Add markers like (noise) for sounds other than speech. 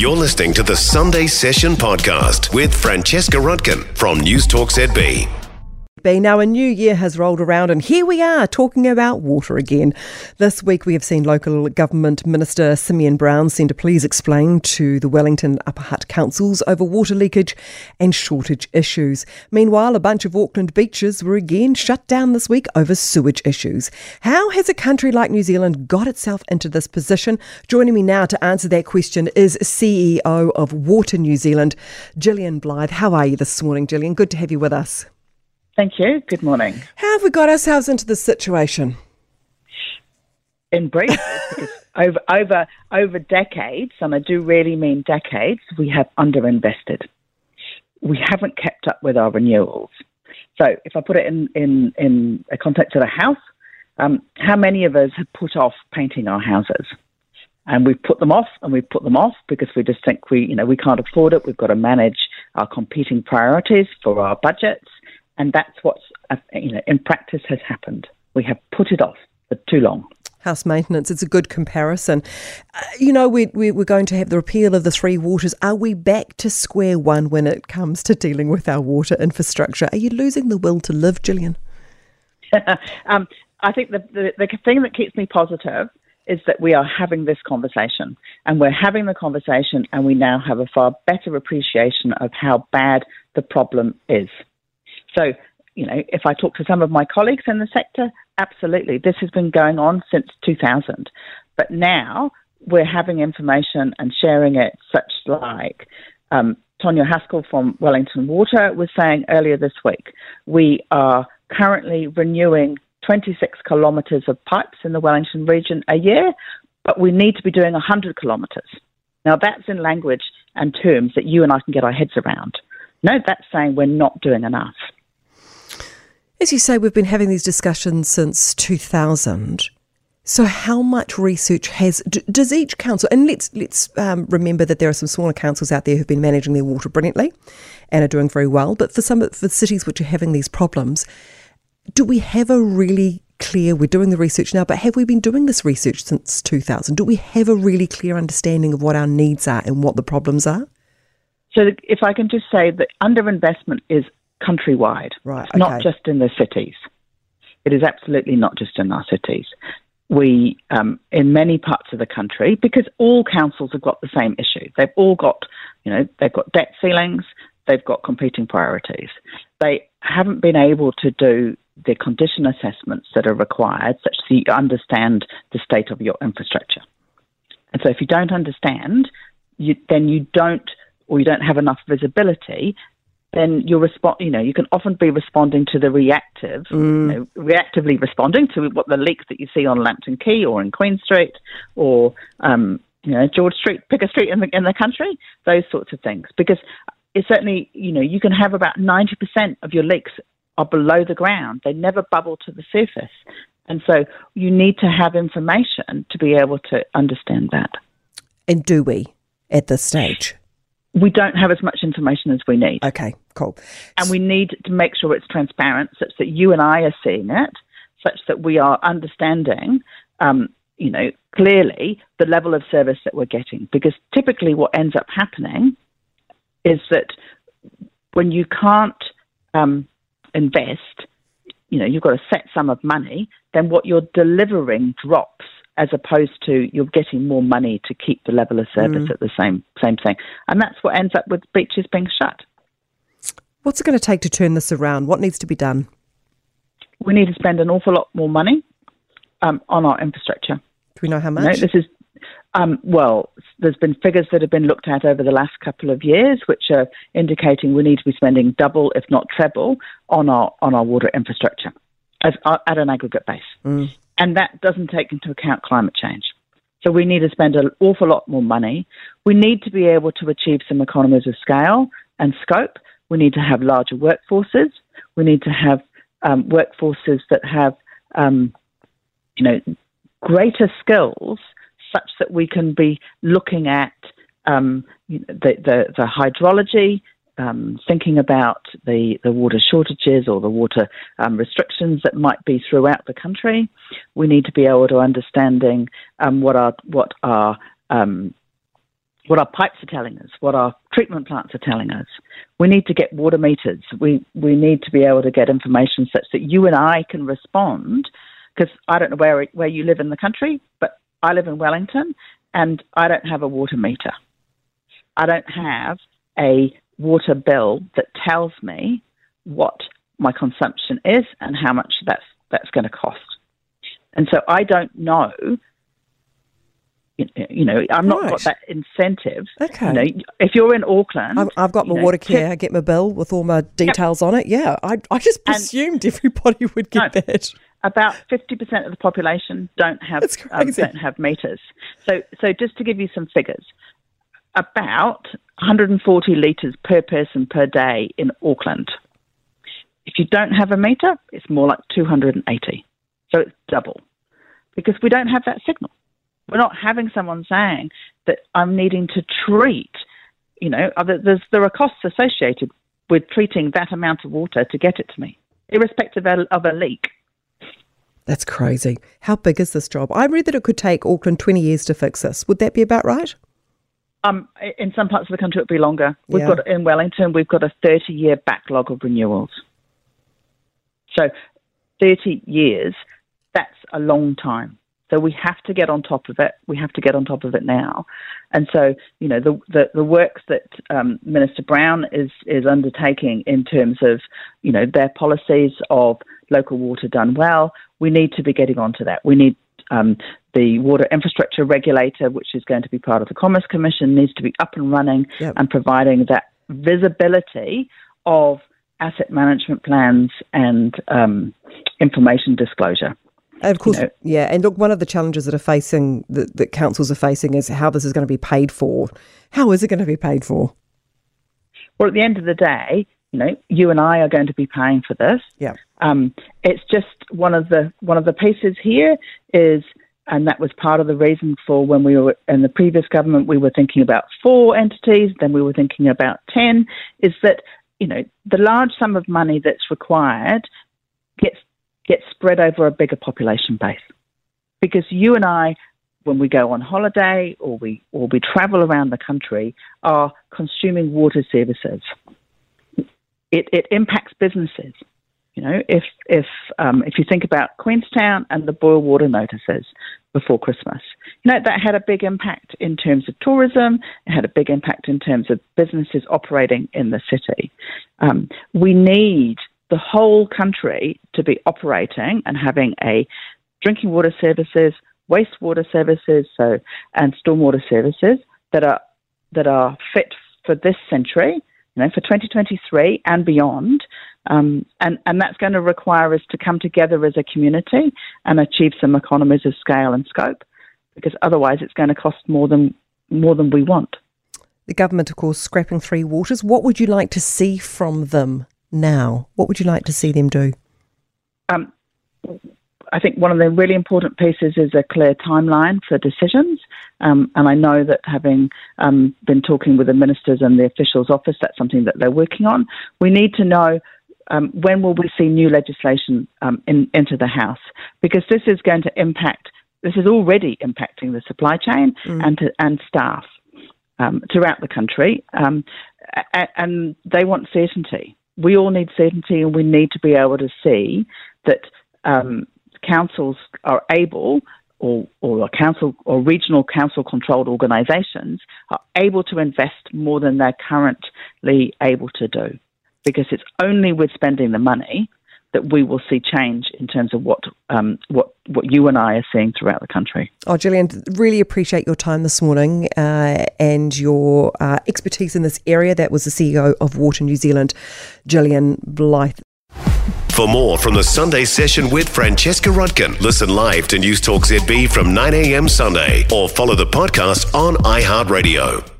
You're listening to the Sunday Session podcast with Francesca Rudkin from Newstalk ZB. Now, a new year has rolled around, and here we are talking about water again. This week, we have seen local government minister Simeon Brown send a please explain to the Wellington Upper Hutt councils over water leakage and shortage issues. Meanwhile, a bunch of Auckland beaches were again shut down this week over sewage issues. How has a country like New Zealand got itself into this position? Joining me now to answer that question is CEO of Water New Zealand, Gillian Blythe. How are you this morning, Gillian? Good to have you with us. Thank you. Good morning. How have we got ourselves into this situation? In brief, (laughs) over over over decades, and I do really mean decades, we have underinvested. We haven't kept up with our renewals. So, if I put it in in in a context of a house, um, how many of us have put off painting our houses? And we've put them off, and we've put them off because we just think we, you know, we can't afford it. We've got to manage our competing priorities for our budgets and that's what's, uh, you know, in practice has happened. We have put it off for too long. House maintenance, it's a good comparison. Uh, you know, we, we, we're going to have the repeal of the three waters. Are we back to square one when it comes to dealing with our water infrastructure? Are you losing the will to live, Gillian? (laughs) um, I think the, the, the thing that keeps me positive is that we are having this conversation and we're having the conversation and we now have a far better appreciation of how bad the problem is. So, you know, if I talk to some of my colleagues in the sector, absolutely, this has been going on since 2000. But now we're having information and sharing it, such like um, Tonya Haskell from Wellington Water was saying earlier this week. We are currently renewing 26 kilometres of pipes in the Wellington region a year, but we need to be doing 100 kilometres. Now, that's in language and terms that you and I can get our heads around. No, that's saying we're not doing enough. As you say, we've been having these discussions since 2000. So, how much research has does each council? And let's let's um, remember that there are some smaller councils out there who've been managing their water brilliantly and are doing very well. But for some of for cities which are having these problems, do we have a really clear? We're doing the research now, but have we been doing this research since 2000? Do we have a really clear understanding of what our needs are and what the problems are? So, if I can just say that underinvestment is countrywide. Right. Okay. not just in the cities. It is absolutely not just in our cities. We, um, in many parts of the country, because all councils have got the same issue. They've all got, you know, they've got debt ceilings, they've got competing priorities. They haven't been able to do the condition assessments that are required such that you understand the state of your infrastructure. And so if you don't understand, you, then you don't, or you don't have enough visibility then you're respond. You know, you can often be responding to the reactive, mm. you know, reactively responding to what the leaks that you see on Lambton Quay or in Queen Street or um, you know George Street, pick a street in the in the country, those sorts of things. Because it's certainly you know you can have about ninety percent of your leaks are below the ground; they never bubble to the surface, and so you need to have information to be able to understand that. And do we at this stage? We don't have as much information as we need. Okay, cool. And we need to make sure it's transparent such that you and I are seeing it, such that we are understanding, um, you know, clearly the level of service that we're getting. Because typically what ends up happening is that when you can't um, invest, you know, you've got a set sum of money, then what you're delivering drops as opposed to you're getting more money to keep the level of service mm. at the same same thing. And that's what ends up with beaches being shut. What's it going to take to turn this around? What needs to be done? We need to spend an awful lot more money um, on our infrastructure. Do we know how much? No, this is um, well, there's been figures that have been looked at over the last couple of years, which are indicating we need to be spending double, if not treble, on our on our water infrastructure as, uh, at an aggregate base. Mm and that doesn't take into account climate change. So we need to spend an awful lot more money. We need to be able to achieve some economies of scale and scope. We need to have larger workforces. We need to have um, workforces that have, um, you know, greater skills, such that we can be looking at um, the, the, the hydrology, um, thinking about the, the water shortages or the water um, restrictions that might be throughout the country. We need to be able to understanding um, what are what are um, what our pipes are telling us, what our treatment plants are telling us. We need to get water meters. We we need to be able to get information such that you and I can respond. Because I don't know where where you live in the country, but I live in Wellington, and I don't have a water meter. I don't have a water bill that tells me what my consumption is and how much that's that's going to cost. And so I don't know. You know, I'm not right. got that incentive. Okay. You know, if you're in Auckland, I've, I've got my know, Watercare. I get my bill with all my details yep. on it. Yeah, I, I just presumed and, everybody would get no, that. About fifty percent of the population don't have um, don't have meters. So, so just to give you some figures, about 140 litres per person per day in Auckland. If you don't have a meter, it's more like 280. So it's double because we don't have that signal. We're not having someone saying that I'm needing to treat, you know, uh, there's, there are costs associated with treating that amount of water to get it to me, irrespective of a leak. That's crazy. How big is this job? I read that it could take Auckland 20 years to fix this. Would that be about right? Um, in some parts of the country, it'll be longer. We've yeah. got in Wellington, we've got a 30 year backlog of renewals. So 30 years, that's a long time. So we have to get on top of it. We have to get on top of it now. And so, you know, the the, the work that um, Minister Brown is is undertaking in terms of, you know, their policies of local water done well, we need to be getting onto that. We need um, the water infrastructure regulator, which is going to be part of the Commerce Commission, needs to be up and running yep. and providing that visibility of asset management plans and um, information disclosure. of course, you know, yeah. And look, one of the challenges that are facing that, that councils are facing is how this is going to be paid for. How is it going to be paid for? Well, at the end of the day, you know, you and I are going to be paying for this. Yeah. Um, it's just one of the one of the pieces here is, and that was part of the reason for when we were in the previous government, we were thinking about four entities, then we were thinking about ten. Is that you know the large sum of money that's required gets gets spread over a bigger population base, because you and I when we go on holiday or we or we travel around the country are consuming water services it, it impacts businesses. You know, if if um, if you think about Queenstown and the boil water notices before Christmas, you know that had a big impact in terms of tourism. It had a big impact in terms of businesses operating in the city. Um, we need the whole country to be operating and having a drinking water services, wastewater services, so and stormwater services that are that are fit for this century you know, for 2023 and beyond. Um, and, and that's going to require us to come together as a community and achieve some economies of scale and scope, because otherwise it's going to cost more than more than we want. The government, of course, scrapping Three Waters. What would you like to see from them now? What would you like to see them do? Um, I think one of the really important pieces is a clear timeline for decisions. Um, and I know that having um, been talking with the ministers and the officials' office, that's something that they're working on. We need to know um, when will we see new legislation um, in, into the House because this is going to impact. This is already impacting the supply chain mm. and to, and staff um, throughout the country, um, and they want certainty. We all need certainty, and we need to be able to see that um, councils are able or, or council or regional council controlled organisations are able to invest more than they're currently able to do. Because it's only with spending the money that we will see change in terms of what um, what what you and I are seeing throughout the country. Oh, Gillian, really appreciate your time this morning uh, and your uh, expertise in this area. That was the CEO of Water New Zealand, Gillian Blythe. For more from the Sunday session with Francesca Rudkin, listen live to Newstalk ZB from 9 a.m. Sunday or follow the podcast on iHeartRadio.